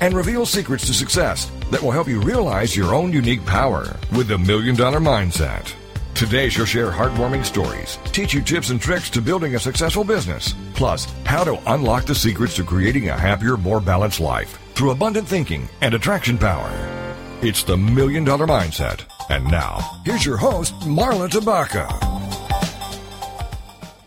and reveal secrets to success that will help you realize your own unique power with the Million Dollar Mindset. Today, she'll share heartwarming stories, teach you tips and tricks to building a successful business, plus how to unlock the secrets to creating a happier, more balanced life through abundant thinking and attraction power. It's the Million Dollar Mindset. And now, here's your host, Marla Tabaka.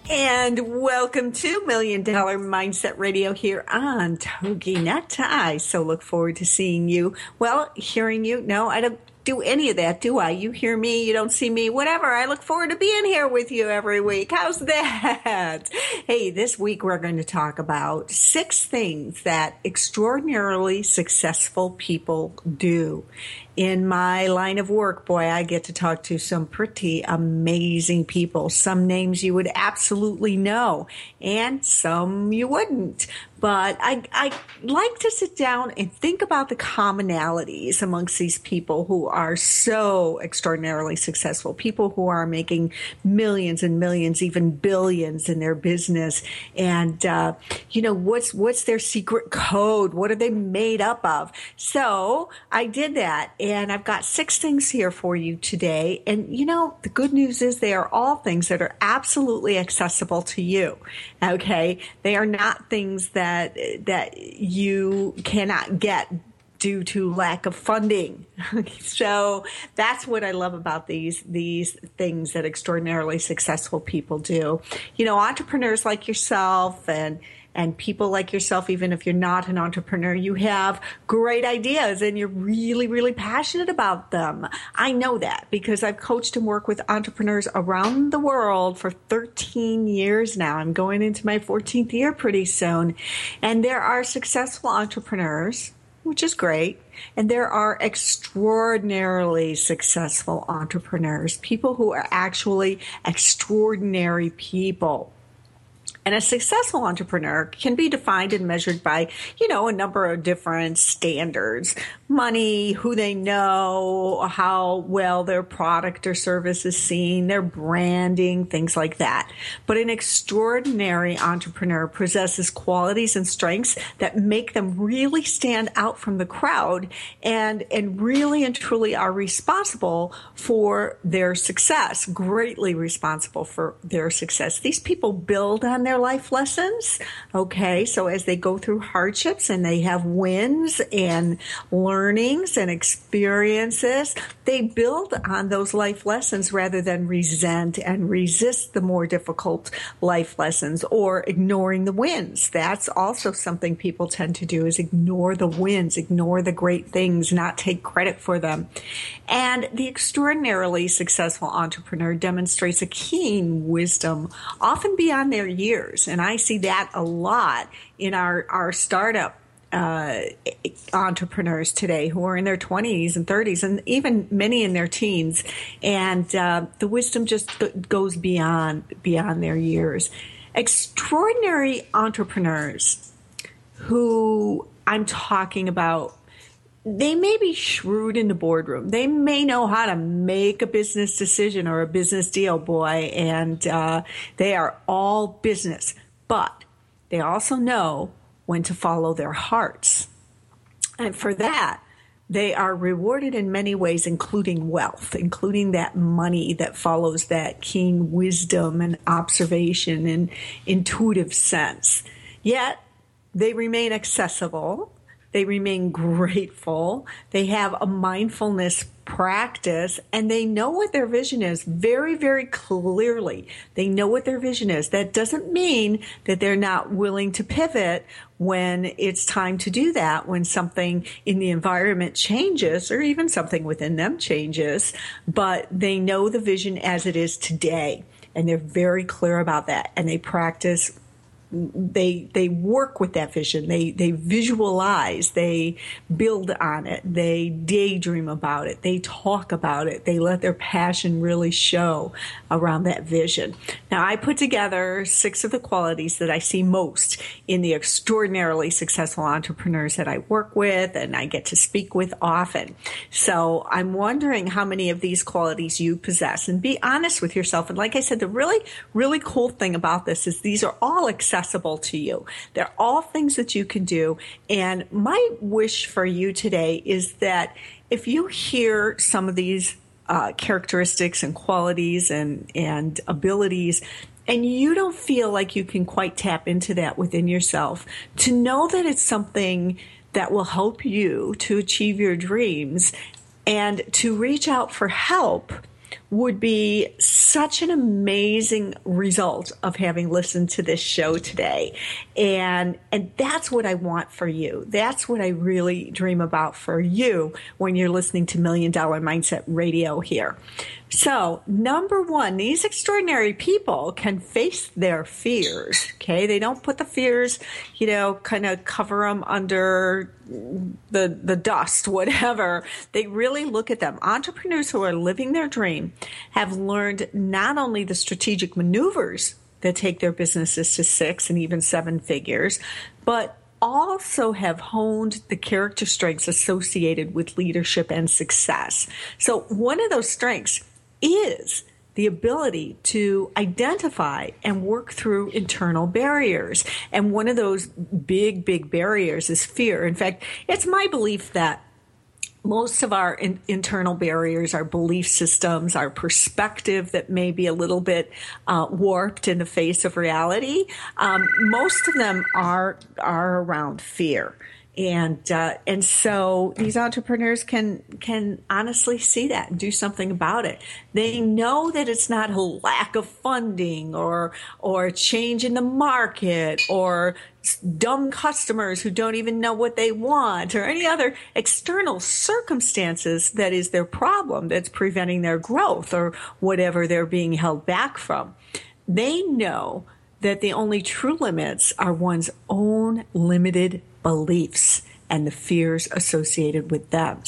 And welcome to Million Dollar Mindset Radio here on TogiNet. I so look forward to seeing you. Well, hearing you. No, I don't do any of that, do I? You hear me, you don't see me, whatever. I look forward to being here with you every week. How's that? Hey, this week we're going to talk about six things that extraordinarily successful people do in my line of work, boy, I get to talk to some pretty amazing people. Some names you would absolutely know, and some you wouldn't. But I, I like to sit down and think about the commonalities amongst these people who are so extraordinarily successful, people who are making millions and millions, even billions in their business. And, uh, you know, what's, what's their secret code? What are they made up of? So I did that and I've got six things here for you today. And you know, the good news is they are all things that are absolutely accessible to you. Okay. They are not things that, that you cannot get due to lack of funding. so that's what I love about these these things that extraordinarily successful people do. You know, entrepreneurs like yourself and and people like yourself, even if you're not an entrepreneur, you have great ideas and you're really, really passionate about them. I know that because I've coached and worked with entrepreneurs around the world for 13 years now. I'm going into my 14th year pretty soon. And there are successful entrepreneurs which is great. And there are extraordinarily successful entrepreneurs, people who are actually extraordinary people. And a successful entrepreneur can be defined and measured by, you know, a number of different standards money, who they know, how well their product or service is seen, their branding, things like that. But an extraordinary entrepreneur possesses qualities and strengths that make them really stand out from the crowd and, and really and truly are responsible for their success, greatly responsible for their success. These people build on their life lessons. Okay. So as they go through hardships and they have wins and learnings and experiences, they build on those life lessons rather than resent and resist the more difficult life lessons or ignoring the wins. That's also something people tend to do is ignore the wins, ignore the great things, not take credit for them. And the extraordinarily successful entrepreneur demonstrates a keen wisdom, often beyond their years. And I see that a lot in our, our startup uh, entrepreneurs today who are in their 20s and 30s and even many in their teens and uh, the wisdom just goes beyond beyond their years extraordinary entrepreneurs who i'm talking about they may be shrewd in the boardroom. They may know how to make a business decision or a business deal, boy, and uh, they are all business. But they also know when to follow their hearts. And for that, they are rewarded in many ways, including wealth, including that money that follows that keen wisdom and observation and intuitive sense. Yet they remain accessible they remain grateful. They have a mindfulness practice and they know what their vision is very, very clearly. They know what their vision is. That doesn't mean that they're not willing to pivot when it's time to do that, when something in the environment changes or even something within them changes, but they know the vision as it is today. And they're very clear about that and they practice they they work with that vision. They they visualize. They build on it. They daydream about it. They talk about it. They let their passion really show around that vision. Now, I put together six of the qualities that I see most in the extraordinarily successful entrepreneurs that I work with and I get to speak with often. So I'm wondering how many of these qualities you possess and be honest with yourself. And like I said, the really, really cool thing about this is these are all accessible to you. They're all things that you can do. And my wish for you today is that if you hear some of these uh, characteristics and qualities and and abilities and you don't feel like you can quite tap into that within yourself to know that it's something that will help you to achieve your dreams and to reach out for help would be such an amazing result of having listened to this show today. And and that's what I want for you. That's what I really dream about for you when you're listening to Million Dollar Mindset Radio here. So, number one, these extraordinary people can face their fears. Okay. They don't put the fears, you know, kind of cover them under the, the dust, whatever. They really look at them. Entrepreneurs who are living their dream have learned not only the strategic maneuvers that take their businesses to six and even seven figures, but also have honed the character strengths associated with leadership and success. So, one of those strengths is the ability to identify and work through internal barriers. And one of those big, big barriers is fear. In fact, it's my belief that most of our in, internal barriers, our belief systems, our perspective that may be a little bit uh, warped in the face of reality, um, most of them are are around fear and uh, and so these entrepreneurs can can honestly see that and do something about it. They know that it's not a lack of funding or or change in the market or dumb customers who don't even know what they want or any other external circumstances that is their problem that's preventing their growth or whatever they're being held back from. They know that the only true limits are one's own limited beliefs and the fears associated with them.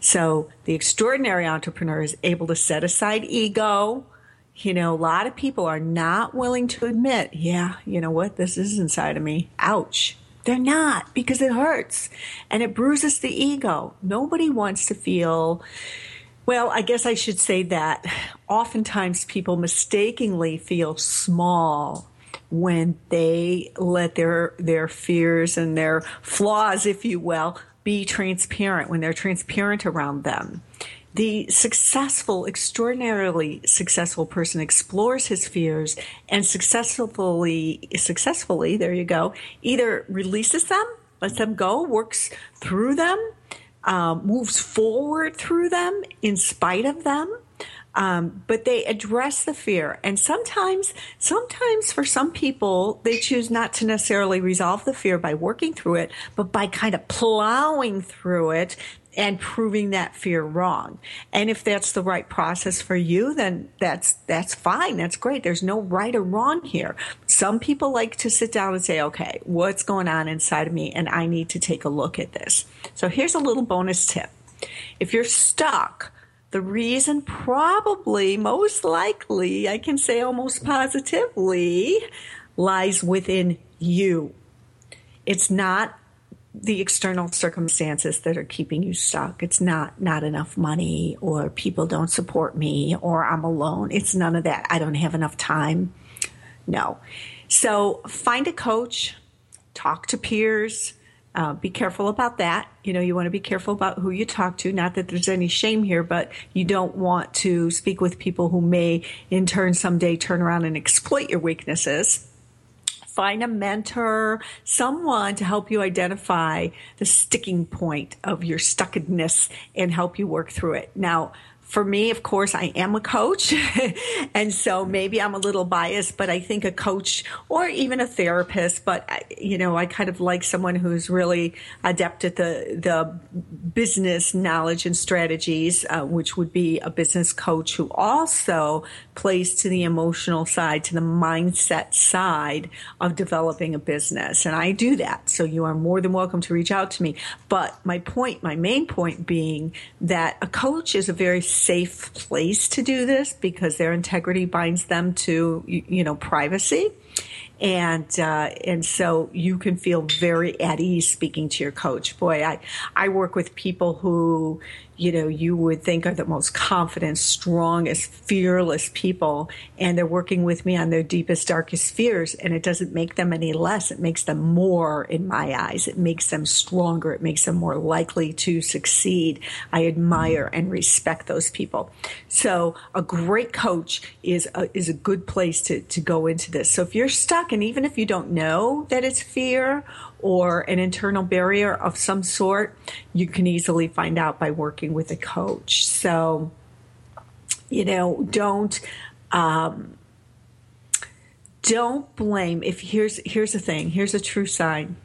So the extraordinary entrepreneur is able to set aside ego. You know, a lot of people are not willing to admit, yeah, you know what, this is inside of me. Ouch. They're not because it hurts and it bruises the ego. Nobody wants to feel, well, I guess I should say that oftentimes people mistakenly feel small when they let their their fears and their flaws, if you will, be transparent when they're transparent around them. The successful, extraordinarily successful person explores his fears and successfully, successfully, there you go, either releases them, lets them go, works through them, um, moves forward through them in spite of them, um, but they address the fear. And sometimes, sometimes for some people, they choose not to necessarily resolve the fear by working through it, but by kind of plowing through it and proving that fear wrong. And if that's the right process for you, then that's, that's fine. That's great. There's no right or wrong here. Some people like to sit down and say, okay, what's going on inside of me? And I need to take a look at this. So here's a little bonus tip. If you're stuck the reason probably, most likely, I can say almost positively, lies within you. It's not the external circumstances that are keeping you stuck. It's not not enough money or people don't support me or I'm alone. It's none of that. I don't have enough time. No. So find a coach, talk to peers, uh, be careful about that. You know, you want to be careful about who you talk to. Not that there's any shame here, but you don't want to speak with people who may, in turn, someday turn around and exploit your weaknesses. Find a mentor, someone to help you identify the sticking point of your stuckedness and help you work through it. Now, for me, of course, I am a coach. and so maybe I'm a little biased, but I think a coach or even a therapist, but you know, I kind of like someone who's really adept at the, the business knowledge and strategies, uh, which would be a business coach who also plays to the emotional side, to the mindset side of developing a business. And I do that. So you are more than welcome to reach out to me. But my point, my main point being that a coach is a very safe place to do this because their integrity binds them to, you know, privacy and uh, and so you can feel very at ease speaking to your coach. Boy, I I work with people who you know, you would think are the most confident, strongest, fearless people. And they're working with me on their deepest, darkest fears. And it doesn't make them any less. It makes them more in my eyes. It makes them stronger. It makes them more likely to succeed. I admire and respect those people. So a great coach is a, is a good place to, to go into this. So if you're stuck and even if you don't know that it's fear or an internal barrier of some sort, you can easily find out by working with a coach. So, you know, don't um, don't blame. If here's here's the thing. Here's a true sign.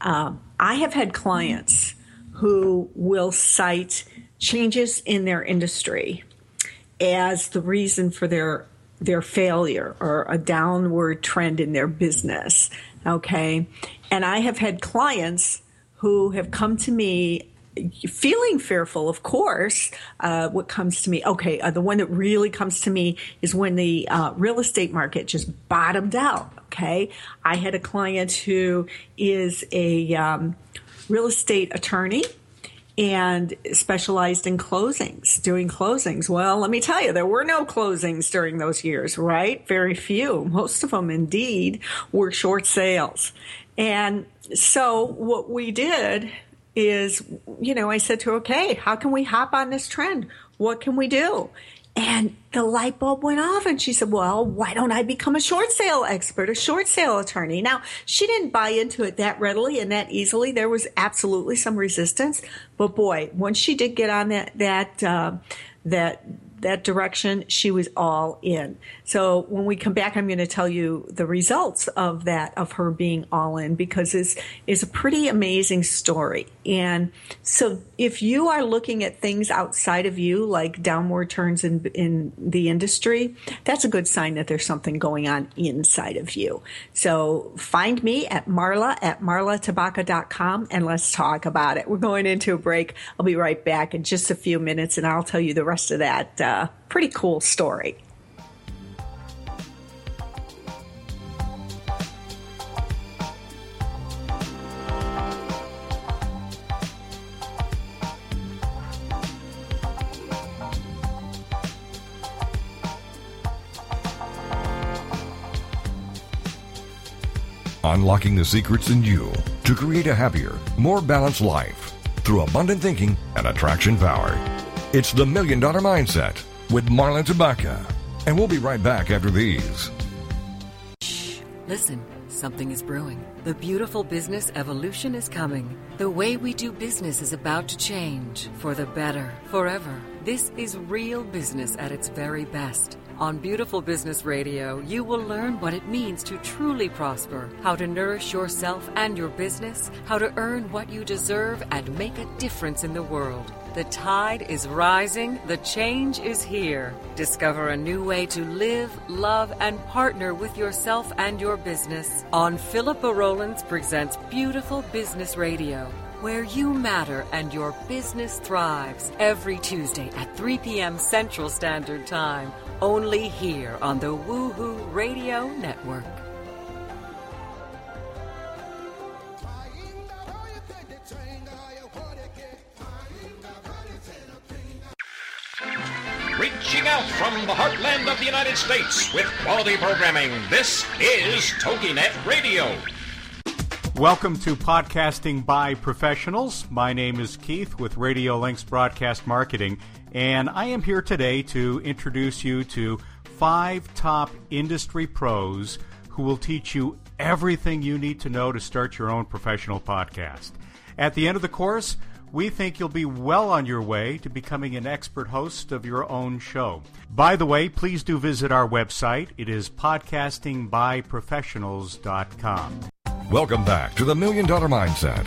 Um, I have had clients who will cite changes in their industry as the reason for their their failure or a downward trend in their business. Okay. And I have had clients who have come to me feeling fearful, of course. Uh, what comes to me, okay, uh, the one that really comes to me is when the uh, real estate market just bottomed out. Okay. I had a client who is a um, real estate attorney and specialized in closings, doing closings. Well, let me tell you, there were no closings during those years, right? Very few. Most of them, indeed, were short sales. And so what we did is, you know, I said to her, okay, how can we hop on this trend? What can we do? And the light bulb went off and she said, well, why don't I become a short sale expert, a short sale attorney? Now, she didn't buy into it that readily and that easily. There was absolutely some resistance, but boy, once she did get on that, that, uh, that that direction, she was all in. So when we come back, I'm going to tell you the results of that, of her being all in, because it's, it's a pretty amazing story. And so if you are looking at things outside of you, like downward turns in, in the industry, that's a good sign that there's something going on inside of you. So find me at Marla at marlatabaka.com and let's talk about it. We're going into a break. I'll be right back in just a few minutes and I'll tell you the rest of that uh, pretty cool story. Unlocking the secrets in you to create a happier, more balanced life through abundant thinking and attraction power. It's the Million Dollar Mindset with Marla Tabaka. And we'll be right back after these. Shh. Listen, something is brewing. The beautiful business evolution is coming. The way we do business is about to change for the better, forever. This is real business at its very best. On Beautiful Business Radio, you will learn what it means to truly prosper, how to nourish yourself and your business, how to earn what you deserve, and make a difference in the world. The tide is rising, the change is here. Discover a new way to live, love, and partner with yourself and your business on Philippa Rollins Presents Beautiful Business Radio where you matter and your business thrives every Tuesday at 3 p.m. Central Standard Time, only here on the Woohoo Radio Network. Reaching out from the heartland of the United States with quality programming, this is TogiNet Radio. Welcome to Podcasting by Professionals. My name is Keith with Radio Links Broadcast Marketing, and I am here today to introduce you to five top industry pros who will teach you everything you need to know to start your own professional podcast. At the end of the course, we think you'll be well on your way to becoming an expert host of your own show. By the way, please do visit our website. It is podcastingbyprofessionals.com. Welcome back to the Million Dollar Mindset.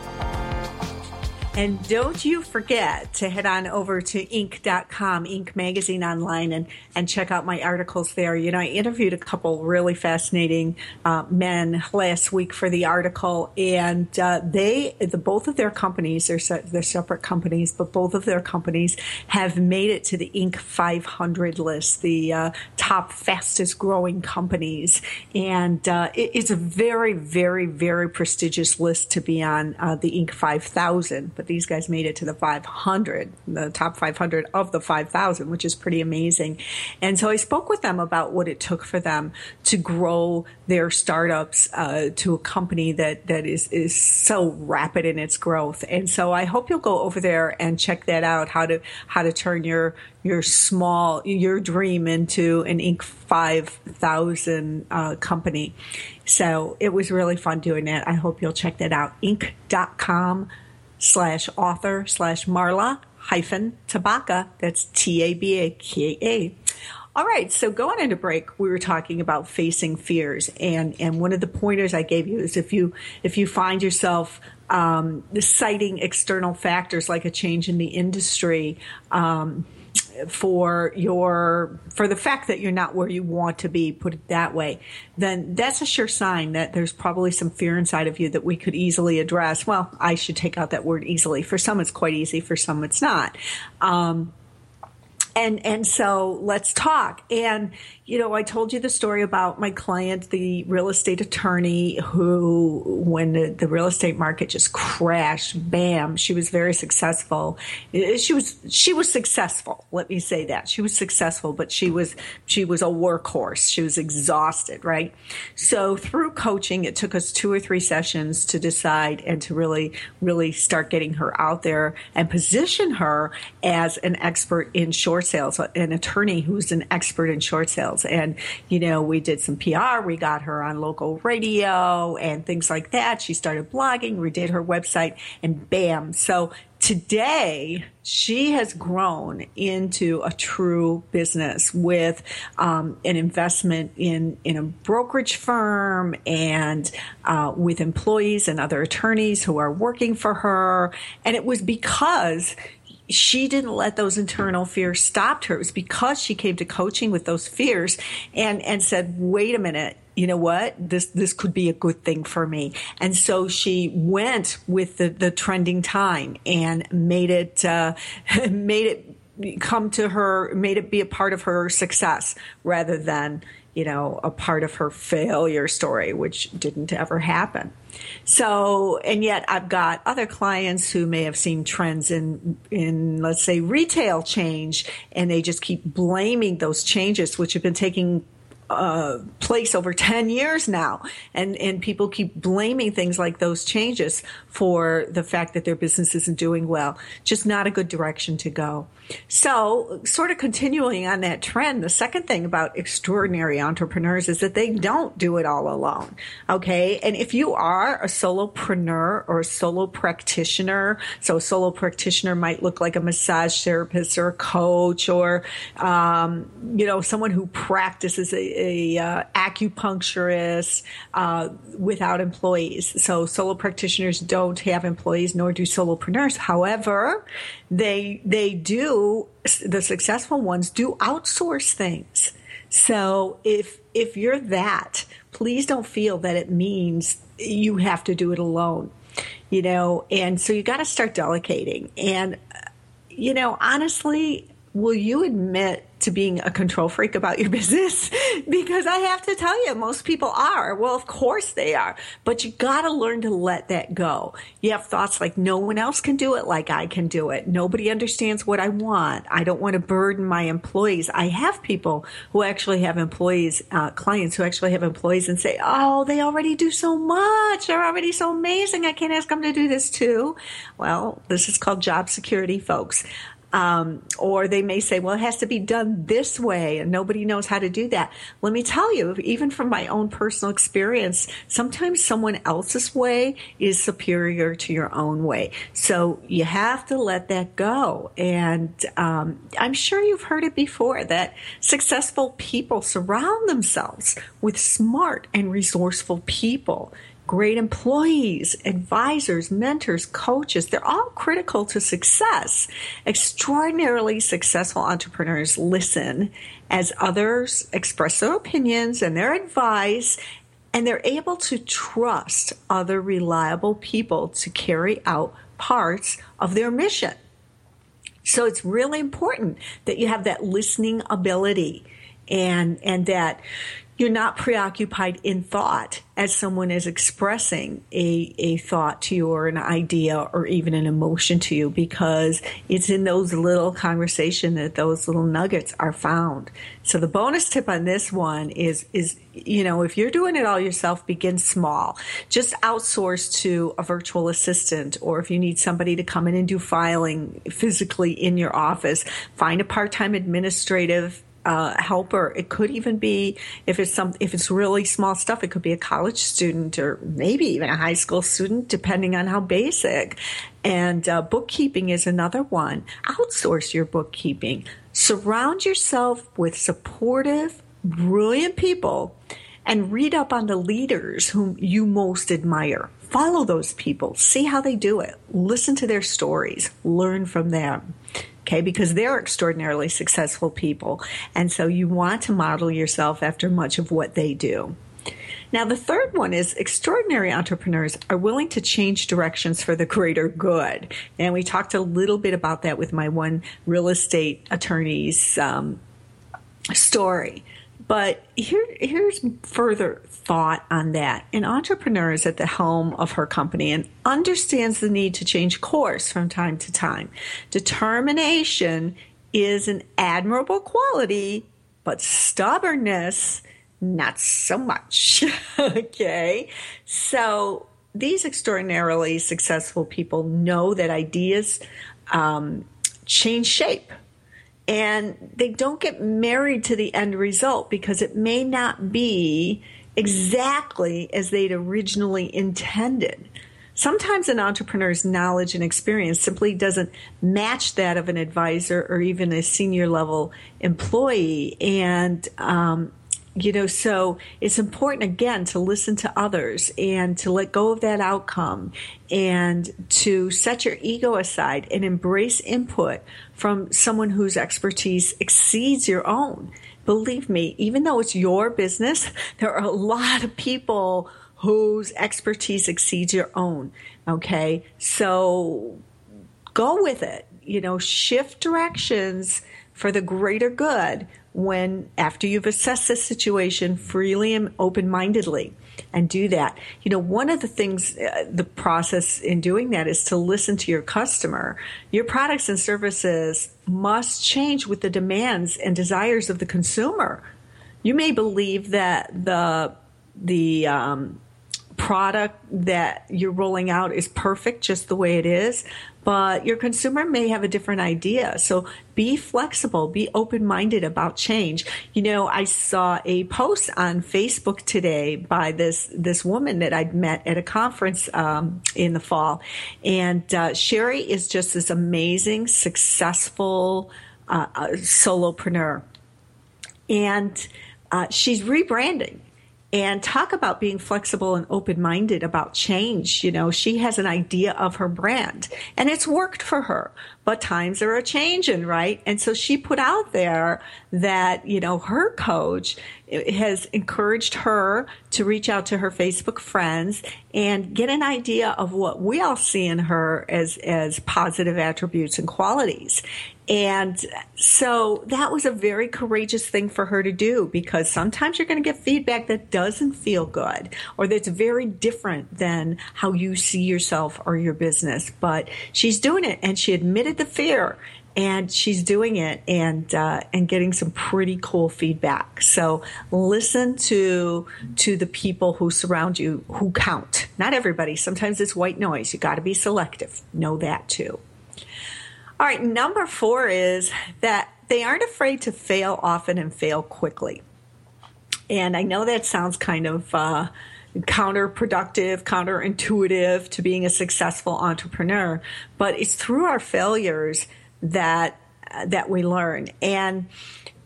And don't you forget to head on over to Inc.com, Inc. Magazine online, and, and check out my articles there. You know, I interviewed a couple really fascinating uh, men last week for the article, and uh, they, the both of their companies, they're, se- they're separate companies, but both of their companies have made it to the Inc. 500 list, the uh, top fastest growing companies. And uh, it, it's a very, very, very prestigious list to be on uh, the Inc. 5000 but these guys made it to the 500, the top 500 of the 5,000, which is pretty amazing. And so I spoke with them about what it took for them to grow their startups uh, to a company that, that is, is so rapid in its growth. And so I hope you'll go over there and check that out, how to, how to turn your, your small, your dream into an Inc. 5000 uh, company. So it was really fun doing that. I hope you'll check that out. Inc.com slash author slash Marla hyphen Tabaka. That's T A B A K A. All right, so going into break, we were talking about facing fears, and and one of the pointers I gave you is if you if you find yourself um, citing external factors like a change in the industry. Um, for your for the fact that you're not where you want to be put it that way then that's a sure sign that there's probably some fear inside of you that we could easily address. Well i should take out that word easily. For some it's quite easy. For some it's not. Um, and and so let's talk. And you know i told you the story about my client the real estate attorney who when the, the real estate market just crashed bam she was very successful. She was she was successful let me say that. She was successful but she was she was a workhorse. She was exhausted right? So through coaching it took us two or three sessions to decide and to really really start getting her out there and position her as an expert in short short sales, an attorney who's an expert in short sales. And, you know, we did some PR. We got her on local radio and things like that. She started blogging, We did her website, and bam. So today she has grown into a true business with um, an investment in in a brokerage firm and uh, with employees and other attorneys who are working for her and it was because she didn't let those internal fears stop her. It was because she came to coaching with those fears and, and said, wait a minute, you know what? This this could be a good thing for me. And so she went with the the trending time and made it uh, made it come to her made it be a part of her success rather than you know a part of her failure story which didn't ever happen. So, and yet I've got other clients who may have seen trends in, in, let's say, retail change, and they just keep blaming those changes, which have been taking uh, place over 10 years now. And, and people keep blaming things like those changes for the fact that their business isn't doing well. Just not a good direction to go. So, sort of continuing on that trend, the second thing about extraordinary entrepreneurs is that they don't do it all alone. Okay. And if you are a solopreneur or a solo practitioner, so a solo practitioner might look like a massage therapist or a coach or, um, you know, someone who practices a, a uh, acupuncturist uh, without employees. So solo practitioners don't have employees, nor do solopreneurs. However, they they do the successful ones do outsource things. So if if you're that, please don't feel that it means you have to do it alone. You know, and so you got to start delegating. And you know, honestly, will you admit to being a control freak about your business? because I have to tell you, most people are. Well, of course they are, but you got to learn to let that go. You have thoughts like no one else can do it like I can do it. Nobody understands what I want. I don't want to burden my employees. I have people who actually have employees, uh, clients who actually have employees and say, Oh, they already do so much. They're already so amazing. I can't ask them to do this too. Well, this is called job security, folks. Um, or they may say, well, it has to be done this way, and nobody knows how to do that. Let me tell you, even from my own personal experience, sometimes someone else's way is superior to your own way. So you have to let that go. And um, I'm sure you've heard it before that successful people surround themselves with smart and resourceful people great employees, advisors, mentors, coaches. They're all critical to success. Extraordinarily successful entrepreneurs listen as others express their opinions and their advice, and they're able to trust other reliable people to carry out parts of their mission. So it's really important that you have that listening ability and and that you're not preoccupied in thought as someone is expressing a, a thought to you or an idea or even an emotion to you because it's in those little conversation that those little nuggets are found. So the bonus tip on this one is is you know if you're doing it all yourself begin small. Just outsource to a virtual assistant or if you need somebody to come in and do filing physically in your office, find a part-time administrative uh, helper. It could even be if it's some if it's really small stuff. It could be a college student or maybe even a high school student, depending on how basic. And uh, bookkeeping is another one. Outsource your bookkeeping. Surround yourself with supportive, brilliant people, and read up on the leaders whom you most admire. Follow those people. See how they do it. Listen to their stories. Learn from them okay, because they're extraordinarily successful people. And so you want to model yourself after much of what they do. Now, the third one is extraordinary entrepreneurs are willing to change directions for the greater good. And we talked a little bit about that with my one real estate attorney's um, story. But here, here's further thought on that. An entrepreneur is at the helm of her company and understands the need to change course from time to time. Determination is an admirable quality, but stubbornness, not so much. okay. So these extraordinarily successful people know that ideas um, change shape and they don't get married to the end result because it may not be exactly as they'd originally intended. Sometimes an entrepreneur's knowledge and experience simply doesn't match that of an advisor or even a senior level employee. And um, you know, so it's important again to listen to others and to let go of that outcome and to set your ego aside and embrace input from someone whose expertise exceeds your own. Believe me, even though it's your business, there are a lot of people whose expertise exceeds your own. Okay. So go with it. You know, shift directions for the greater good when after you've assessed the situation freely and open-mindedly and do that. You know one of the things uh, the process in doing that is to listen to your customer. Your products and services must change with the demands and desires of the consumer. You may believe that the the um, product that you're rolling out is perfect just the way it is but your consumer may have a different idea. So be flexible, be open minded about change. You know, I saw a post on Facebook today by this this woman that I'd met at a conference um, in the fall, and uh, Sherry is just this amazing, successful uh, uh solopreneur, and uh, she's rebranding and talk about being flexible and open minded about change. You know, she has an idea of her brand and it's worked for her, but times are a changing, right? And so she put out there that, you know, her coach eh, has encouraged her to reach out to her Facebook friends and get an idea of what we all see in her as, as positive attributes and qualities. And so that was a very courageous thing for her to do because sometimes you're going to get feedback that doesn't feel good or that's very different than how you see yourself or your business. But she's doing it and she admitted the fear and she's doing it and uh, and getting some pretty cool feedback. So listen to to the people who surround you who count. Not everybody. Sometimes it's white noise. You got to be selective. Know that too. All right. Number four is that they aren't afraid to fail often and fail quickly. And I know that sounds kind of. Uh, counterproductive, counterintuitive to being a successful entrepreneur, but it's through our failures that that we learn and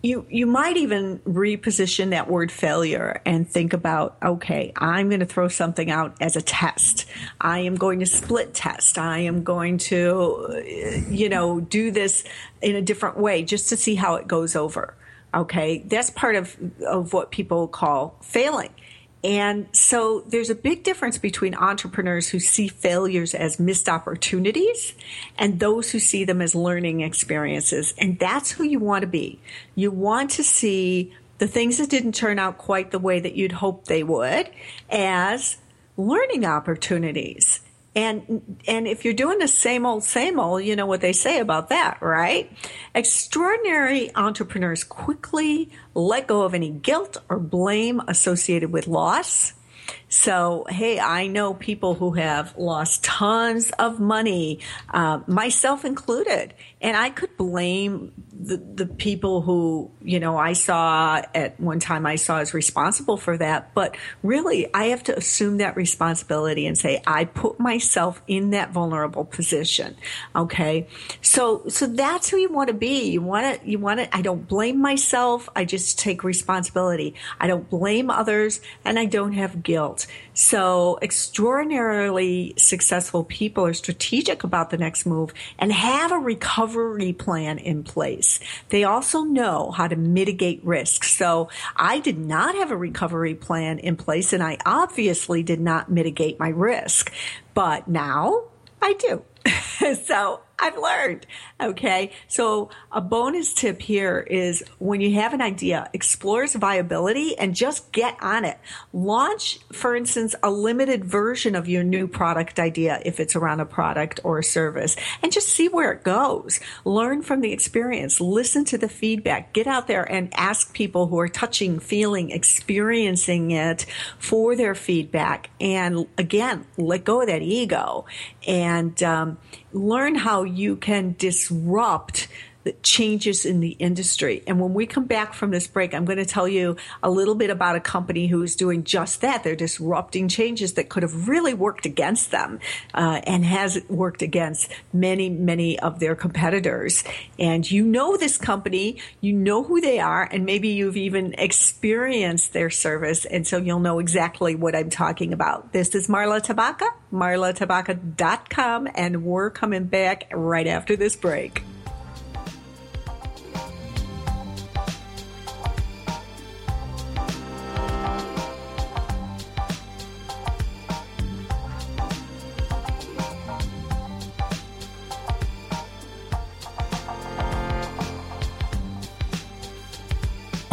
you you might even reposition that word failure and think about okay i'm going to throw something out as a test. I am going to split test. I am going to uh, you know do this in a different way just to see how it goes over. Okay? That's part of of what people call failing and so there's a big difference between entrepreneurs who see failures as missed opportunities and those who see them as learning experiences. And that's who you want to be. You want to see the things that didn't turn out quite the way that you'd hoped they would as learning opportunities. And and if you're doing the same old same old, you know what they say about that, right? Extraordinary entrepreneurs quickly let go of any guilt or blame associated with loss. So, hey, I know people who have lost tons of money, uh, myself included, and I could blame the, the people who, you know, I saw at one time I saw as responsible for that. But really, I have to assume that responsibility and say, I put myself in that vulnerable position. Okay. So, so that's who you want to be. You want to, you want to, I don't blame myself. I just take responsibility. I don't blame others and I don't have guilt. So extraordinarily successful people are strategic about the next move and have a recovery plan in place. They also know how to mitigate risk. So I did not have a recovery plan in place and I obviously did not mitigate my risk, but now I do. so I've learned. Okay. So a bonus tip here is when you have an idea, explore its viability and just get on it. Launch, for instance, a limited version of your new product idea if it's around a product or a service and just see where it goes. Learn from the experience. Listen to the feedback. Get out there and ask people who are touching, feeling, experiencing it for their feedback. And again, let go of that ego and um, learn how you can disrupt the changes in the industry. And when we come back from this break, I'm going to tell you a little bit about a company who is doing just that. They're disrupting changes that could have really worked against them uh, and has worked against many, many of their competitors. And you know this company, you know who they are, and maybe you've even experienced their service. And so you'll know exactly what I'm talking about. This is Marla Tabaka, marlatabaka.com, and we're coming back right after this break.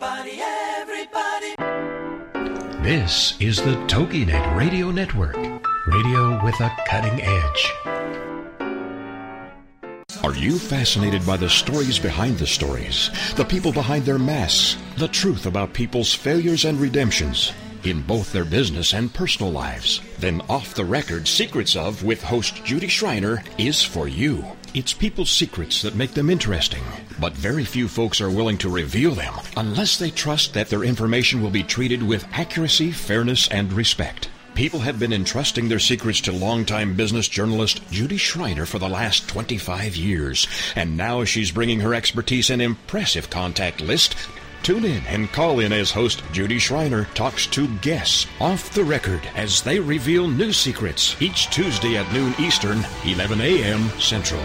Everybody, yeah. This is the TogiNet Radio Network, radio with a cutting edge. Are you fascinated by the stories behind the stories, the people behind their masks, the truth about people's failures and redemptions? in both their business and personal lives, then Off the Record Secrets of with host Judy Schreiner is for you. It's people's secrets that make them interesting, but very few folks are willing to reveal them unless they trust that their information will be treated with accuracy, fairness, and respect. People have been entrusting their secrets to longtime business journalist Judy Schreiner for the last 25 years, and now she's bringing her expertise and impressive contact list Tune in and call in as host Judy Schreiner talks to guests off the record as they reveal new secrets each Tuesday at noon Eastern, 11 a.m. Central.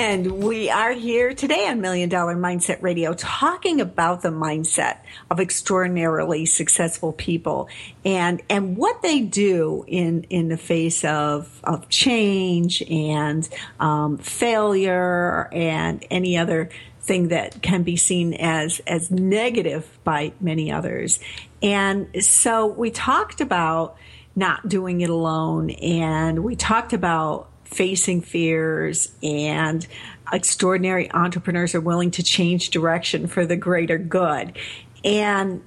And we are here today on Million Dollar Mindset Radio talking about the mindset of extraordinarily successful people and and what they do in in the face of of change and um, failure and any other thing that can be seen as as negative by many others. And so we talked about not doing it alone and we talked about facing fears and extraordinary entrepreneurs are willing to change direction for the greater good. And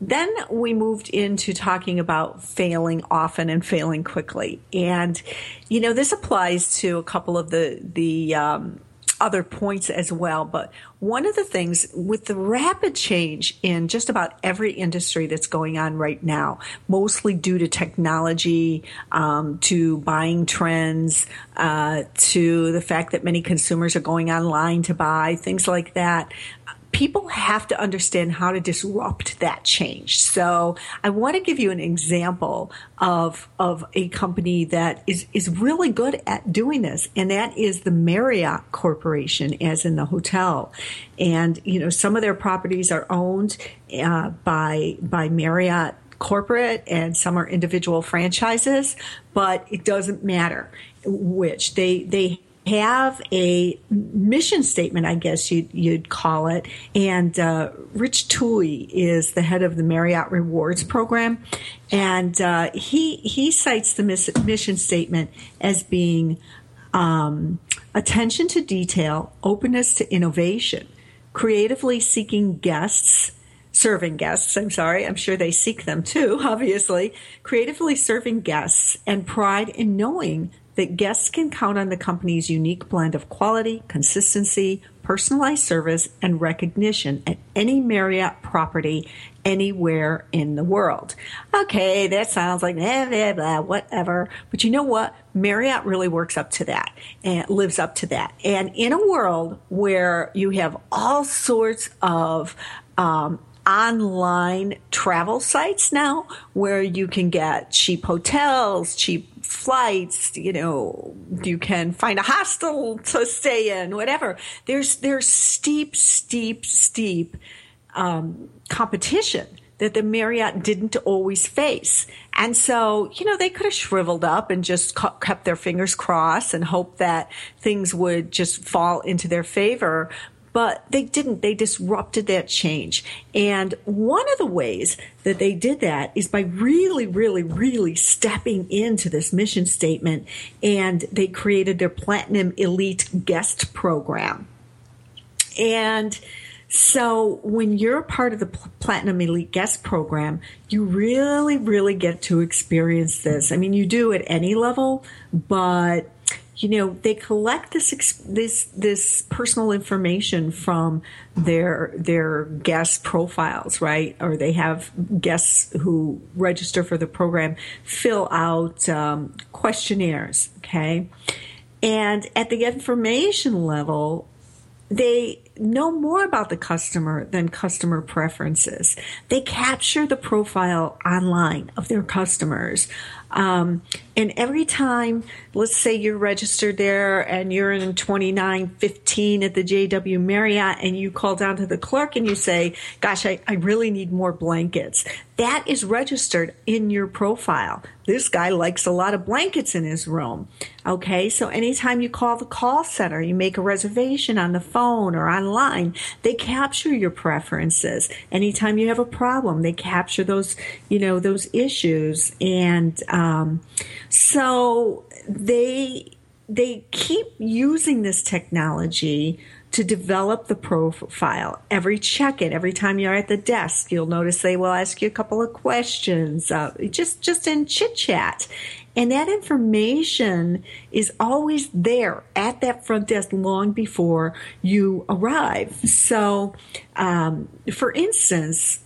then we moved into talking about failing often and failing quickly. And, you know, this applies to a couple of the, the, um, other points as well. But one of the things with the rapid change in just about every industry that's going on right now, mostly due to technology, um, to buying trends, uh, to the fact that many consumers are going online to buy, things like that people have to understand how to disrupt that change. So I want to give you an example of, of a company that is, is really good at doing this. And that is the Marriott Corporation, as in the hotel. And, you know, some of their properties are owned uh, by, by Marriott corporate and some are individual franchises, but it doesn't matter which. They, they have a mission statement, I guess you'd, you'd call it. And uh, Rich Tooley is the head of the Marriott Rewards program, and uh, he he cites the mission statement as being um, attention to detail, openness to innovation, creatively seeking guests. Serving guests, I'm sorry, I'm sure they seek them too, obviously. Creatively serving guests and pride in knowing that guests can count on the company's unique blend of quality, consistency, personalized service, and recognition at any Marriott property anywhere in the world. Okay, that sounds like blah, blah, blah, whatever. But you know what? Marriott really works up to that and lives up to that. And in a world where you have all sorts of um, online travel sites now where you can get cheap hotels, cheap flights, you know, you can find a hostel to stay in, whatever. There's there's steep, steep, steep um, competition that the Marriott didn't always face. And so, you know, they could have shriveled up and just kept their fingers crossed and hoped that things would just fall into their favor but they didn't. They disrupted that change. And one of the ways that they did that is by really, really, really stepping into this mission statement and they created their Platinum Elite Guest Program. And so when you're part of the Platinum Elite Guest Program, you really, really get to experience this. I mean, you do at any level, but you know they collect this this this personal information from their their guest profiles right or they have guests who register for the program fill out um, questionnaires okay and at the information level they know more about the customer than customer preferences. They capture the profile online of their customers. Um, and every time, let's say you're registered there and you're in 2915 at the JW Marriott and you call down to the clerk and you say, gosh, I, I really need more blankets. That is registered in your profile. This guy likes a lot of blankets in his room. Okay. So anytime you call the call center, you make a reservation on the phone or online, they capture your preferences. Anytime you have a problem, they capture those, you know, those issues. And, um, so they they keep using this technology to develop the profile. Every check in, every time you're at the desk, you'll notice they will ask you a couple of questions, uh, just just in chit chat. And that information is always there at that front desk long before you arrive. So, um, for instance,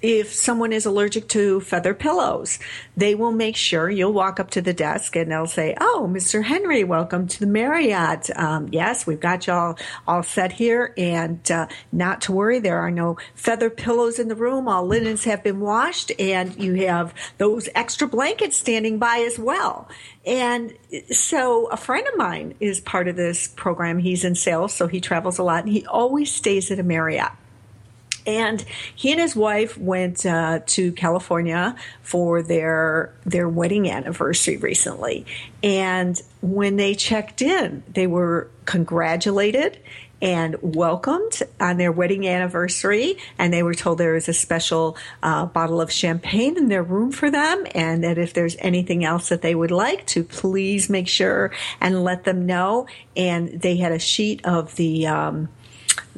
if someone is allergic to feather pillows, they will make sure you'll walk up to the desk and they'll say, "Oh, Mr. Henry, welcome to the Marriott. Um, yes, we've got you all all set here, and uh, not to worry, there are no feather pillows in the room. All linens have been washed, and you have those extra blankets standing by as well." And so, a friend of mine is part of this program. He's in sales, so he travels a lot, and he always stays at a Marriott. And he and his wife went uh, to California for their their wedding anniversary recently. And when they checked in, they were congratulated and welcomed on their wedding anniversary. And they were told there was a special uh, bottle of champagne in their room for them, and that if there's anything else that they would like to, please make sure and let them know. And they had a sheet of the um,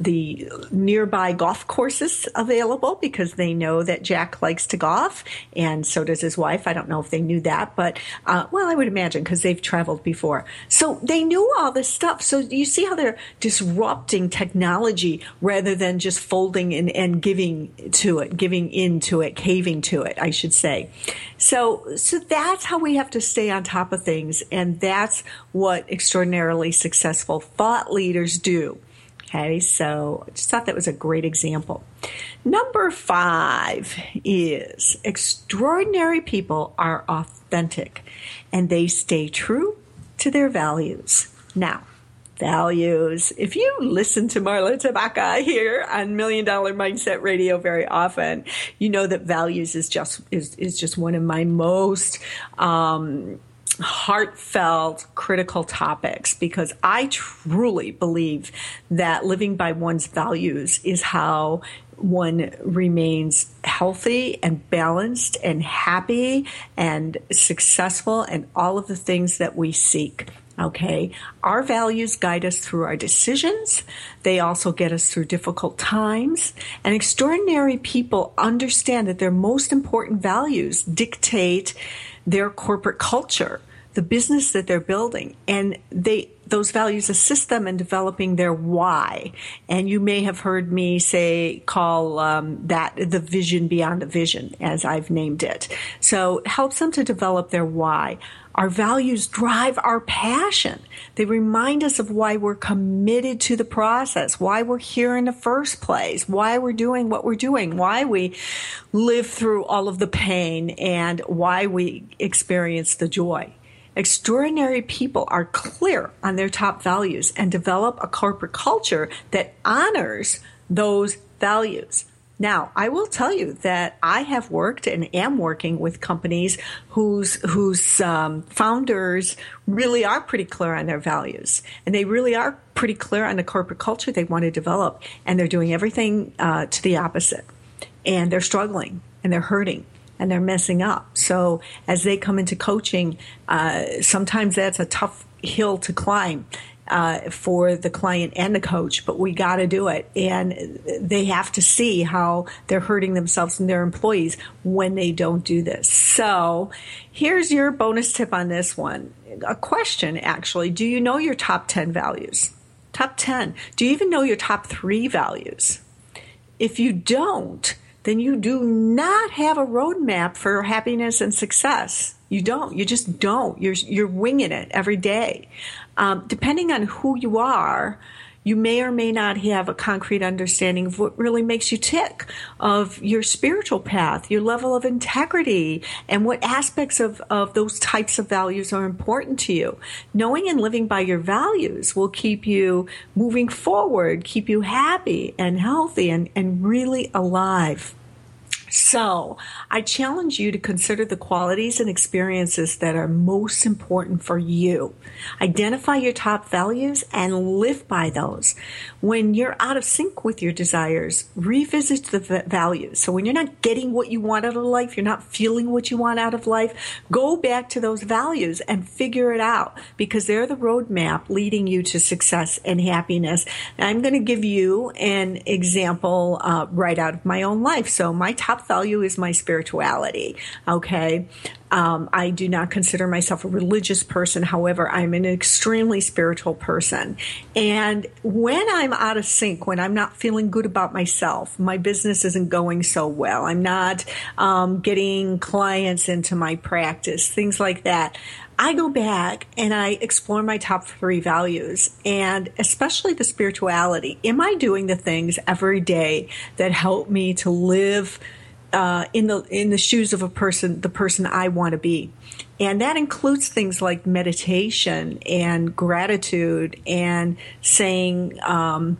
the nearby golf courses available because they know that Jack likes to golf, and so does his wife. I don't know if they knew that, but uh, well, I would imagine because they've traveled before. So they knew all this stuff. So you see how they're disrupting technology rather than just folding and, and giving to it, giving into it, caving to it, I should say. So, so that's how we have to stay on top of things, and that's what extraordinarily successful thought leaders do. Okay, so I just thought that was a great example. Number five is extraordinary people are authentic and they stay true to their values. Now, values. If you listen to Marla Tabaka here on Million Dollar Mindset Radio very often, you know that values is just is, is just one of my most um, heartfelt, critical topics because I truly believe that living by one's values is how one remains healthy and balanced and happy and successful and all of the things that we seek. Okay. Our values guide us through our decisions. They also get us through difficult times. And extraordinary people understand that their most important values dictate their corporate culture the business that they're building and they those values assist them in developing their why and you may have heard me say call um, that the vision beyond the vision as i've named it so it helps them to develop their why our values drive our passion. They remind us of why we're committed to the process, why we're here in the first place, why we're doing what we're doing, why we live through all of the pain, and why we experience the joy. Extraordinary people are clear on their top values and develop a corporate culture that honors those values. Now, I will tell you that I have worked and am working with companies whose whose um, founders really are pretty clear on their values, and they really are pretty clear on the corporate culture they want to develop, and they're doing everything uh, to the opposite, and they're struggling and they're hurting and they're messing up. So as they come into coaching, uh, sometimes that's a tough hill to climb. Uh, for the client and the coach, but we got to do it. And they have to see how they're hurting themselves and their employees when they don't do this. So here's your bonus tip on this one a question actually. Do you know your top 10 values? Top 10. Do you even know your top three values? If you don't, then you do not have a roadmap for happiness and success. You don't. You just don't. You're you're winging it every day. Um, depending on who you are, you may or may not have a concrete understanding of what really makes you tick, of your spiritual path, your level of integrity, and what aspects of, of those types of values are important to you. Knowing and living by your values will keep you moving forward, keep you happy and healthy and, and really alive. So, I challenge you to consider the qualities and experiences that are most important for you. Identify your top values and live by those. When you're out of sync with your desires, revisit the values. So, when you're not getting what you want out of life, you're not feeling what you want out of life, go back to those values and figure it out because they're the roadmap leading you to success and happiness. I'm going to give you an example uh, right out of my own life. So, my top value is my spirituality. Okay. Um, I do not consider myself a religious person. However, I'm an extremely spiritual person. And when I'm out of sync, when I'm not feeling good about myself, my business isn't going so well, I'm not um, getting clients into my practice, things like that. I go back and I explore my top three values and especially the spirituality. Am I doing the things every day that help me to live uh, in the in the shoes of a person, the person I want to be, and that includes things like meditation and gratitude and saying um,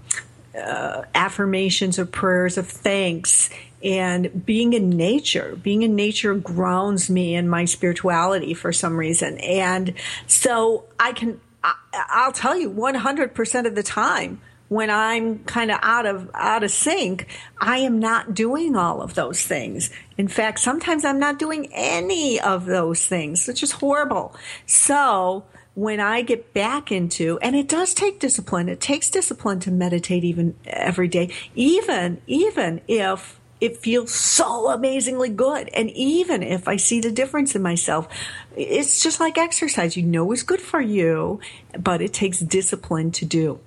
uh, affirmations or prayers of thanks and being in nature. Being in nature grounds me in my spirituality for some reason, and so I can. I, I'll tell you, 100% of the time, when I'm kind of out of out of sync, I am not doing all of those things. In fact, sometimes I'm not doing any of those things, which is horrible. So, when I get back into, and it does take discipline. It takes discipline to meditate even every day, even even if it feels so amazingly good. And even if I see the difference in myself, it's just like exercise. You know it's good for you, but it takes discipline to do.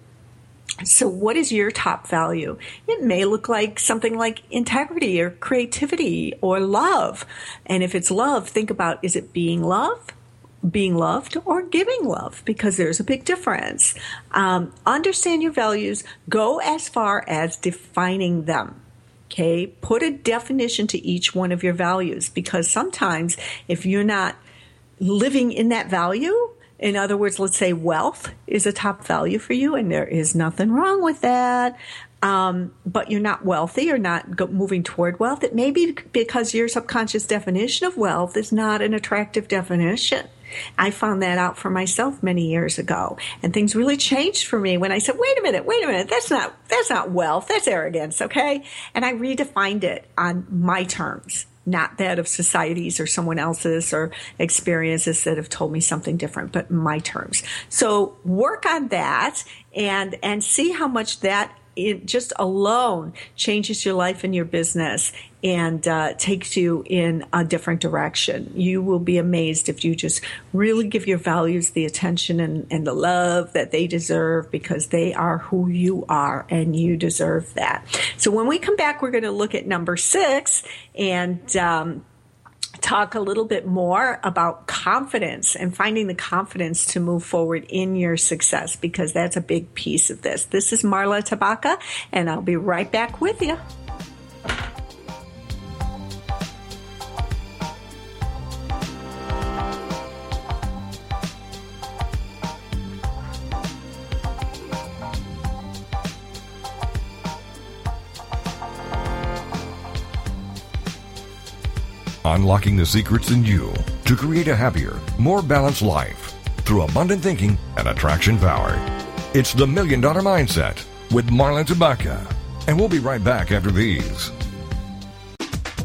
So, what is your top value? It may look like something like integrity or creativity or love. And if it's love, think about is it being loved? being loved or giving love because there's a big difference. Um, understand your values, go as far as defining them. Okay, put a definition to each one of your values because sometimes if you're not living in that value, in other words, let's say wealth is a top value for you, and there is nothing wrong with that. Um, but you're not wealthy or not go- moving toward wealth. It may be because your subconscious definition of wealth is not an attractive definition. I found that out for myself many years ago, and things really changed for me when I said, "Wait a minute, wait a minute, that's not that's not wealth, that's arrogance." Okay, and I redefined it on my terms not that of societies or someone else's or experiences that have told me something different, but my terms. So work on that and and see how much that it just alone changes your life and your business and uh, takes you in a different direction. You will be amazed if you just really give your values the attention and, and the love that they deserve because they are who you are and you deserve that. So when we come back, we're going to look at number six and um, talk a little bit more about confidence and finding the confidence to move forward in your success because that's a big piece of this. This is Marla Tabaka, and I'll be right back with you. Unlocking the secrets in you to create a happier, more balanced life through abundant thinking and attraction power. It's the Million Dollar Mindset with Marla Tabaka. And we'll be right back after these.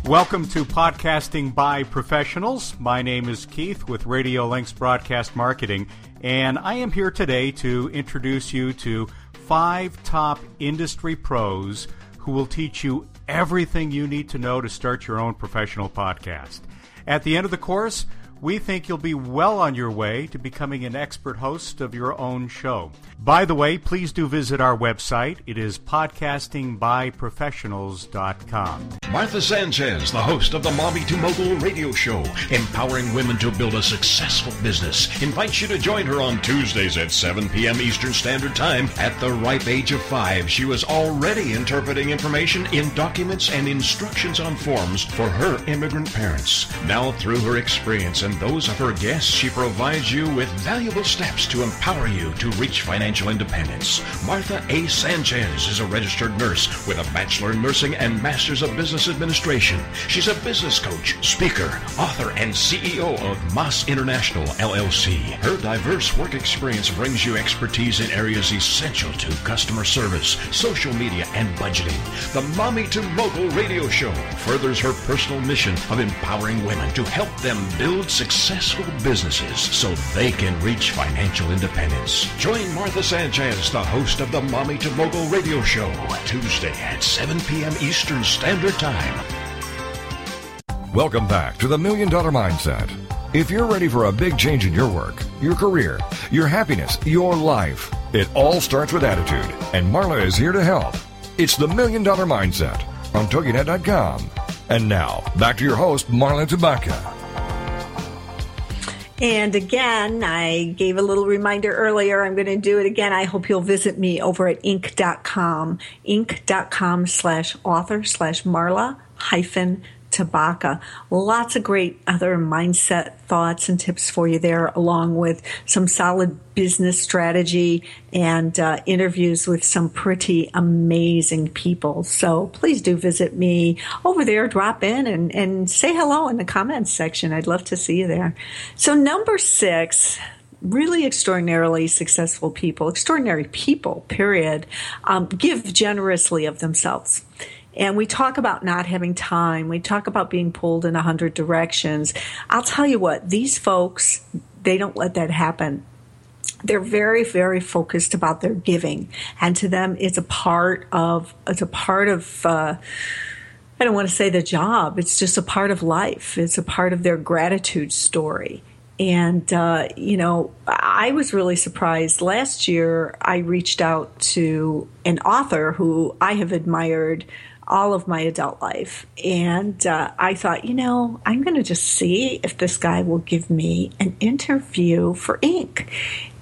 Welcome to Podcasting by Professionals. My name is Keith with Radio Links Broadcast Marketing, and I am here today to introduce you to five top industry pros who will teach you everything you need to know to start your own professional podcast. At the end of the course, we think you'll be well on your way to becoming an expert host of your own show. By the way, please do visit our website. It is podcastingbyprofessionals.com. Martha Sanchez, the host of the Mommy to Mogul radio show, empowering women to build a successful business, invites you to join her on Tuesdays at 7 p.m. Eastern Standard Time. At the ripe age of five, she was already interpreting information in documents and instructions on forms for her immigrant parents. Now, through her experience and those of her guests, she provides you with valuable steps to empower you to reach financial independence. Martha A. Sanchez is a registered nurse with a Bachelor in Nursing and Master's of Business Administration. She's a business coach, speaker, author, and CEO of Moss International LLC. Her diverse work experience brings you expertise in areas essential to customer service, social media, and budgeting. The Mommy to Mogul radio show furthers her personal mission of empowering women to help them build successful businesses so they can reach financial independence. Join Martha Sanchez, the host of the Mommy to Mogul radio show, Tuesday at 7 p.m. Eastern Standard Time. Welcome back to the Million Dollar Mindset. If you're ready for a big change in your work, your career, your happiness, your life, it all starts with attitude, and Marla is here to help. It's the Million Dollar Mindset on TogiNet.com. And now, back to your host, Marla Tabaka. And again, I gave a little reminder earlier. I'm going to do it again. I hope you'll visit me over at inc.com, inc.com slash author slash Marla hyphen Tabaka. Lots of great other mindset thoughts and tips for you there, along with some solid business strategy and uh, interviews with some pretty amazing people. So please do visit me over there, drop in and, and say hello in the comments section. I'd love to see you there. So, number six, really extraordinarily successful people, extraordinary people, period, um, give generously of themselves. And we talk about not having time. We talk about being pulled in a hundred directions. I'll tell you what, these folks, they don't let that happen. They're very, very focused about their giving. And to them, it's a part of, it's a part of, uh, I don't want to say the job. It's just a part of life. It's a part of their gratitude story. And, uh, you know, I was really surprised. Last year, I reached out to an author who I have admired all of my adult life. And uh, I thought, you know, I'm going to just see if this guy will give me an interview for Inc.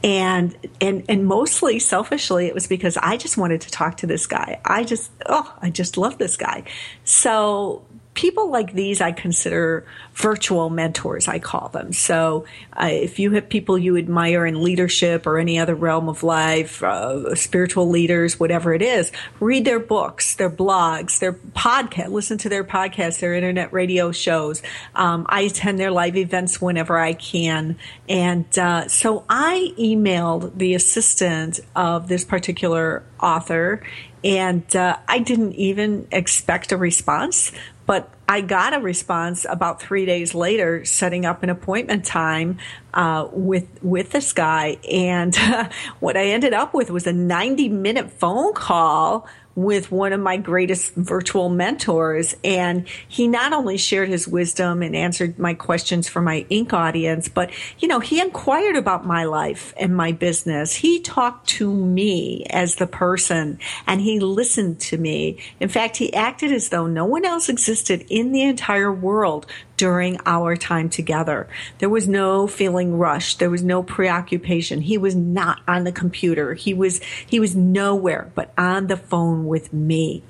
And and and mostly selfishly, it was because I just wanted to talk to this guy. I just oh, I just love this guy. So people like these I consider virtual mentors, I call them. So uh, if you have people you admire in leadership or any other realm of life, uh, spiritual leaders, whatever it is, read their books, their blogs, their podcast, listen to their podcasts, their internet radio shows. Um, I attend their live events whenever I can. And uh, so I emailed the assistant of this particular author and uh, I didn't even expect a response, but I got a response about three days later, setting up an appointment time uh, with with this guy, and uh, what I ended up with was a ninety minute phone call with one of my greatest virtual mentors. And he not only shared his wisdom and answered my questions for my Inc. audience, but, you know, he inquired about my life and my business. He talked to me as the person and he listened to me. In fact, he acted as though no one else existed in the entire world during our time together. There was no feeling rushed. There was no preoccupation. He was not on the computer. He was, he was nowhere but on the phone with me.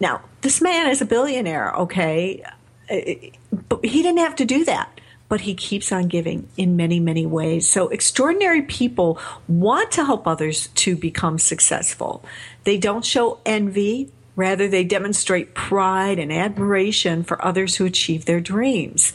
Now, this man is a billionaire, okay? Uh, but he didn't have to do that but he keeps on giving in many, many ways. So extraordinary people want to help others to become successful. They don't show envy. Rather, they demonstrate pride and admiration for others who achieve their dreams.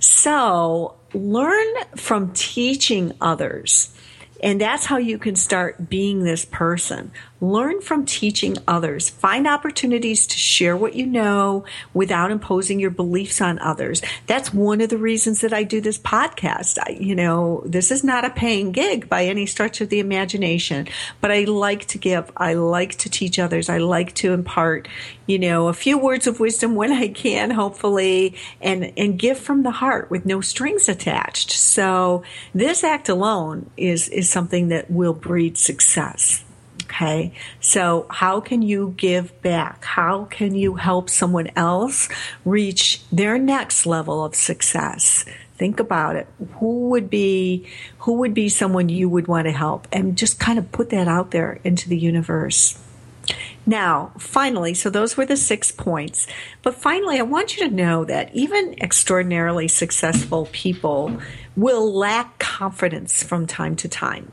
So, learn from teaching others. And that's how you can start being this person. Learn from teaching others. Find opportunities to share what you know without imposing your beliefs on others. That's one of the reasons that I do this podcast. I, you know, this is not a paying gig by any stretch of the imagination, but I like to give. I like to teach others. I like to impart, you know, a few words of wisdom when I can, hopefully, and, and give from the heart with no strings attached. So this act alone is, is something that will breed success. Okay. So how can you give back? How can you help someone else reach their next level of success? Think about it. Who would be, who would be someone you would want to help? And just kind of put that out there into the universe. Now, finally, so those were the six points. But finally, I want you to know that even extraordinarily successful people will lack confidence from time to time.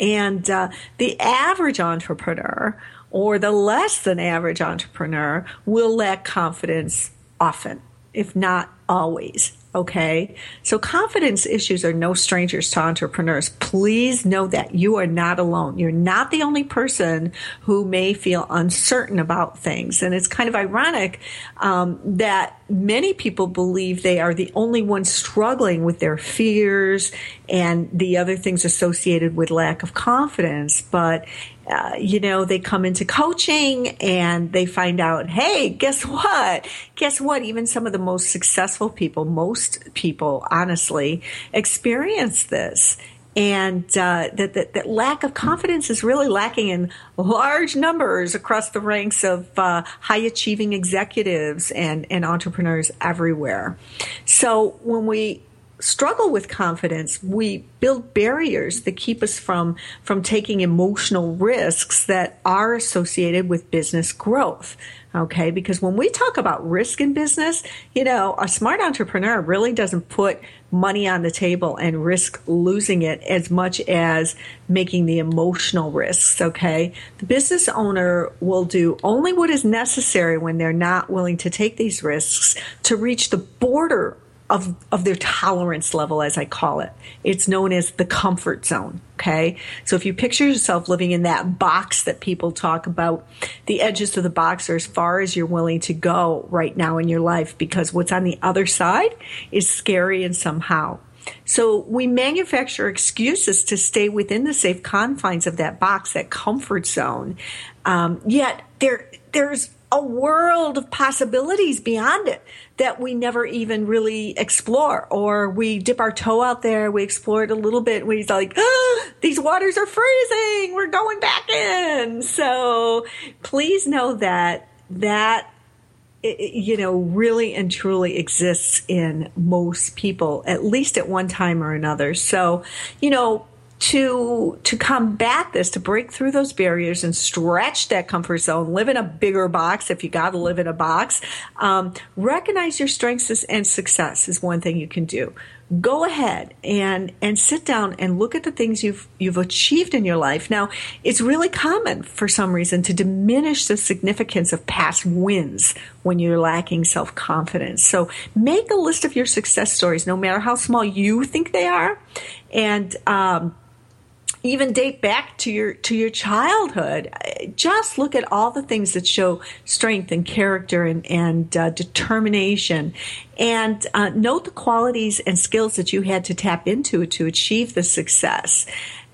And uh, the average entrepreneur or the less than average entrepreneur will lack confidence often, if not always. Okay. So confidence issues are no strangers to entrepreneurs. Please know that you are not alone. You're not the only person who may feel uncertain about things. And it's kind of ironic um, that many people believe they are the only ones struggling with their fears and the other things associated with lack of confidence. But uh, you know, they come into coaching and they find out, hey, guess what? Guess what? Even some of the most successful people, most people, honestly, experience this. And uh, that, that, that, lack of confidence is really lacking in large numbers across the ranks of uh, high achieving executives and, and entrepreneurs everywhere. So when we struggle with confidence, we build barriers that keep us from, from taking emotional risks that are associated with business growth. Okay. Because when we talk about risk in business, you know, a smart entrepreneur really doesn't put money on the table and risk losing it as much as making the emotional risks. Okay. The business owner will do only what is necessary when they're not willing to take these risks to reach the border of, of their tolerance level, as I call it. It's known as the comfort zone. Okay. So if you picture yourself living in that box that people talk about, the edges of the box are as far as you're willing to go right now in your life because what's on the other side is scary and somehow. So we manufacture excuses to stay within the safe confines of that box, that comfort zone. Um, yet there, there's a world of possibilities beyond it that we never even really explore. Or we dip our toe out there we explore it a little bit we're like ah, these waters are freezing we're going back in. So please know that that you know really and truly exists in most people at least at one time or another. So you know to to combat this, to break through those barriers and stretch that comfort zone, live in a bigger box if you got to live in a box. Um, recognize your strengths and success is one thing you can do. Go ahead and and sit down and look at the things you've you've achieved in your life. Now, it's really common for some reason to diminish the significance of past wins when you're lacking self confidence. So make a list of your success stories, no matter how small you think they are, and um, even date back to your to your childhood. Just look at all the things that show strength and character and, and uh, determination, and uh, note the qualities and skills that you had to tap into to achieve the success.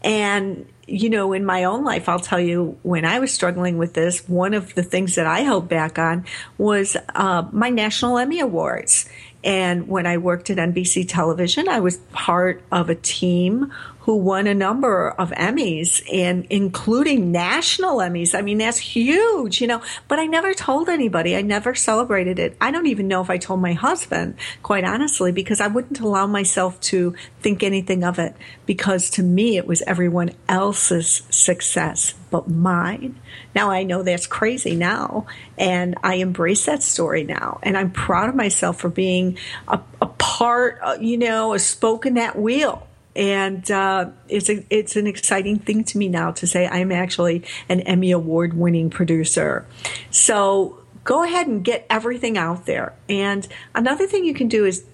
And you know, in my own life, I'll tell you, when I was struggling with this, one of the things that I held back on was uh, my National Emmy Awards. And when I worked at NBC television, I was part of a team who won a number of Emmys and including national Emmys. I mean, that's huge, you know, but I never told anybody. I never celebrated it. I don't even know if I told my husband, quite honestly, because I wouldn't allow myself to think anything of it because to me it was everyone else's success but mine. Now I know that's crazy now and I embrace that story now and I'm proud of myself for being a, a part, uh, you know, a spoke in that wheel and uh, it's a, it's an exciting thing to me now to say I'm actually an Emmy award winning producer. So go ahead and get everything out there. And another thing you can do is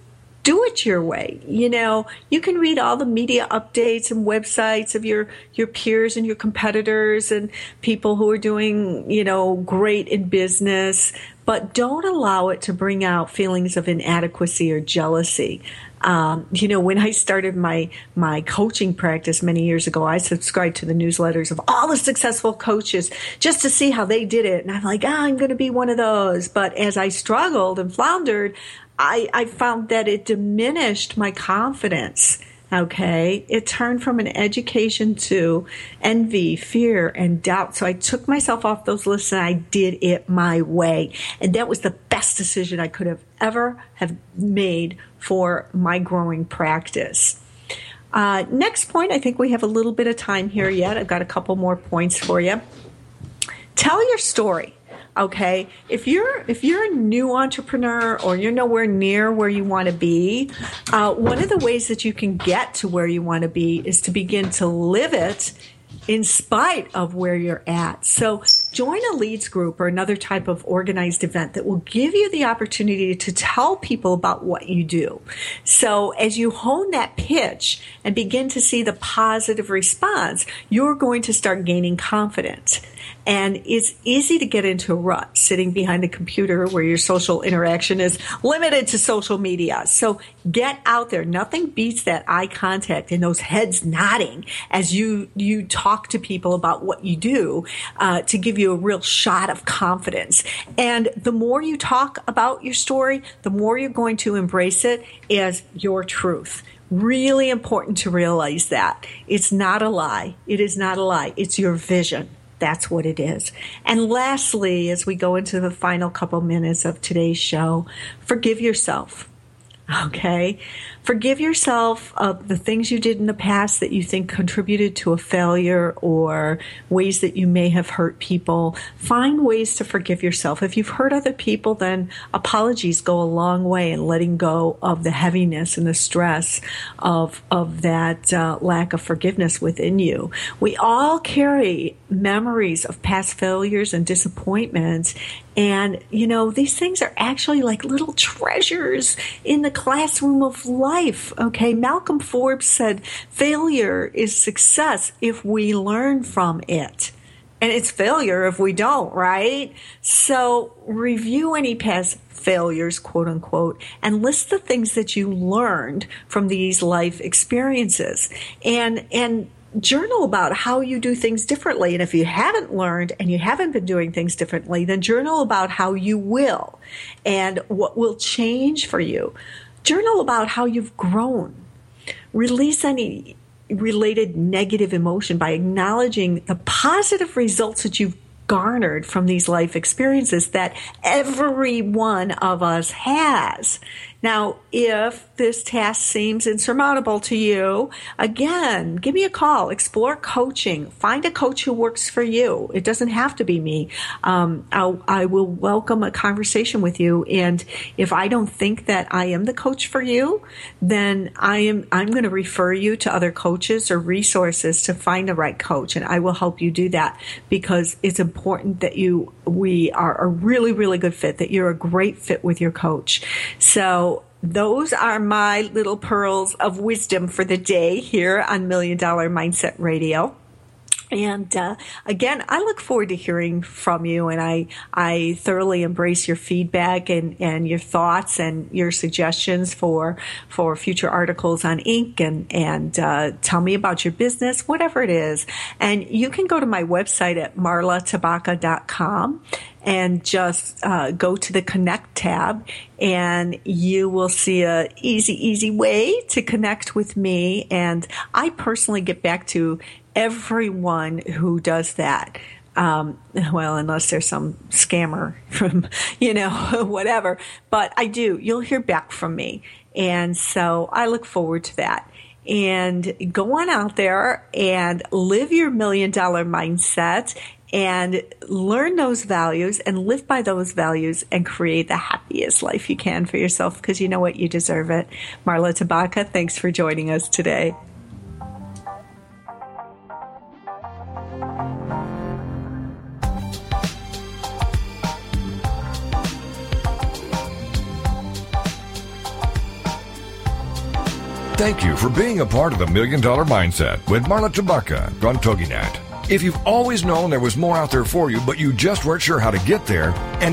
do it your way. You know, you can read all the media updates and websites of your, your peers and your competitors and people who are doing, you know, great in business, but don't allow it to bring out feelings of inadequacy or jealousy. Um, you know, when I started my my coaching practice many years ago, I subscribed to the newsletters of all the successful coaches just to see how they did it, and I'm like, ah, I'm going to be one of those. But as I struggled and floundered, I, I found that it diminished my confidence. Okay. It turned from an education to envy, fear, and doubt. So I took myself off those lists and I did it my way. And that was the best decision I could have ever have made for my growing practice. Uh, next point, I think we have a little bit of time here yet. I've got a couple more points for you. Tell your story okay if you're if you're a new entrepreneur or you're nowhere near where you want to be uh, one of the ways that you can get to where you want to be is to begin to live it in spite of where you're at. So join a leads group or another type of organized event that will give you the opportunity to tell people about what you do. So as you hone that pitch and begin to see the positive response, you're going to start gaining confidence. And it's easy to get into a rut sitting behind a computer where your social interaction is limited to social media. So get out there. Nothing beats that eye contact and those heads nodding as you, you talk to people about what you do uh, to give you a real shot of confidence. And the more you talk about your story, the more you're going to embrace it as your truth really important to realize that. It's not a lie. It is not a lie. It's your vision. That's what it is. And lastly, as we go into the final couple minutes of today's show, forgive yourself. Okay. Forgive yourself of the things you did in the past that you think contributed to a failure or ways that you may have hurt people. Find ways to forgive yourself. If you've hurt other people, then apologies go a long way in letting go of the heaviness and the stress of, of that uh, lack of forgiveness within you. We all carry memories of past failures and disappointments. And, you know, these things are actually like little treasures in the classroom of life. Okay. Malcolm Forbes said failure is success if we learn from it. And it's failure if we don't, right? So review any past failures, quote unquote, and list the things that you learned from these life experiences. And, and, journal about how you do things differently. And if you haven't learned and you haven't been doing things differently, then journal about how you will and what will change for you. Journal about how you've grown. Release any related negative emotion by acknowledging the positive results that you've garnered from these life experiences that every one of us has. Now, if this task seems insurmountable to you, again, give me a call, explore coaching, find a coach who works for you. It doesn't have to be me. Um, I will welcome a conversation with you. And if I don't think that I am the coach for you, then I am, I'm going to refer you to other coaches or resources to find the right coach. And I will help you do that because it's important that you, we are a really, really good fit, that you're a great fit with your coach. So, those are my little pearls of wisdom for the day here on Million Dollar Mindset Radio. And uh, again, I look forward to hearing from you, and I I thoroughly embrace your feedback and, and your thoughts and your suggestions for for future articles on Inc. and and uh, tell me about your business, whatever it is. And you can go to my website at marlatabaka.com and just uh, go to the connect tab and you will see a easy easy way to connect with me and i personally get back to everyone who does that um, well, unless there's some scammer from, you know, whatever. But I do. You'll hear back from me. And so I look forward to that. And go on out there and live your million dollar mindset and learn those values and live by those values and create the happiest life you can for yourself because you know what? You deserve it. Marla Tabaka, thanks for joining us today. thank you for being a part of the Million Dollar Mindset with Marla Tabaka on TogiNet. If you've always known there was more out there for you, but you just weren't sure how to get there, and if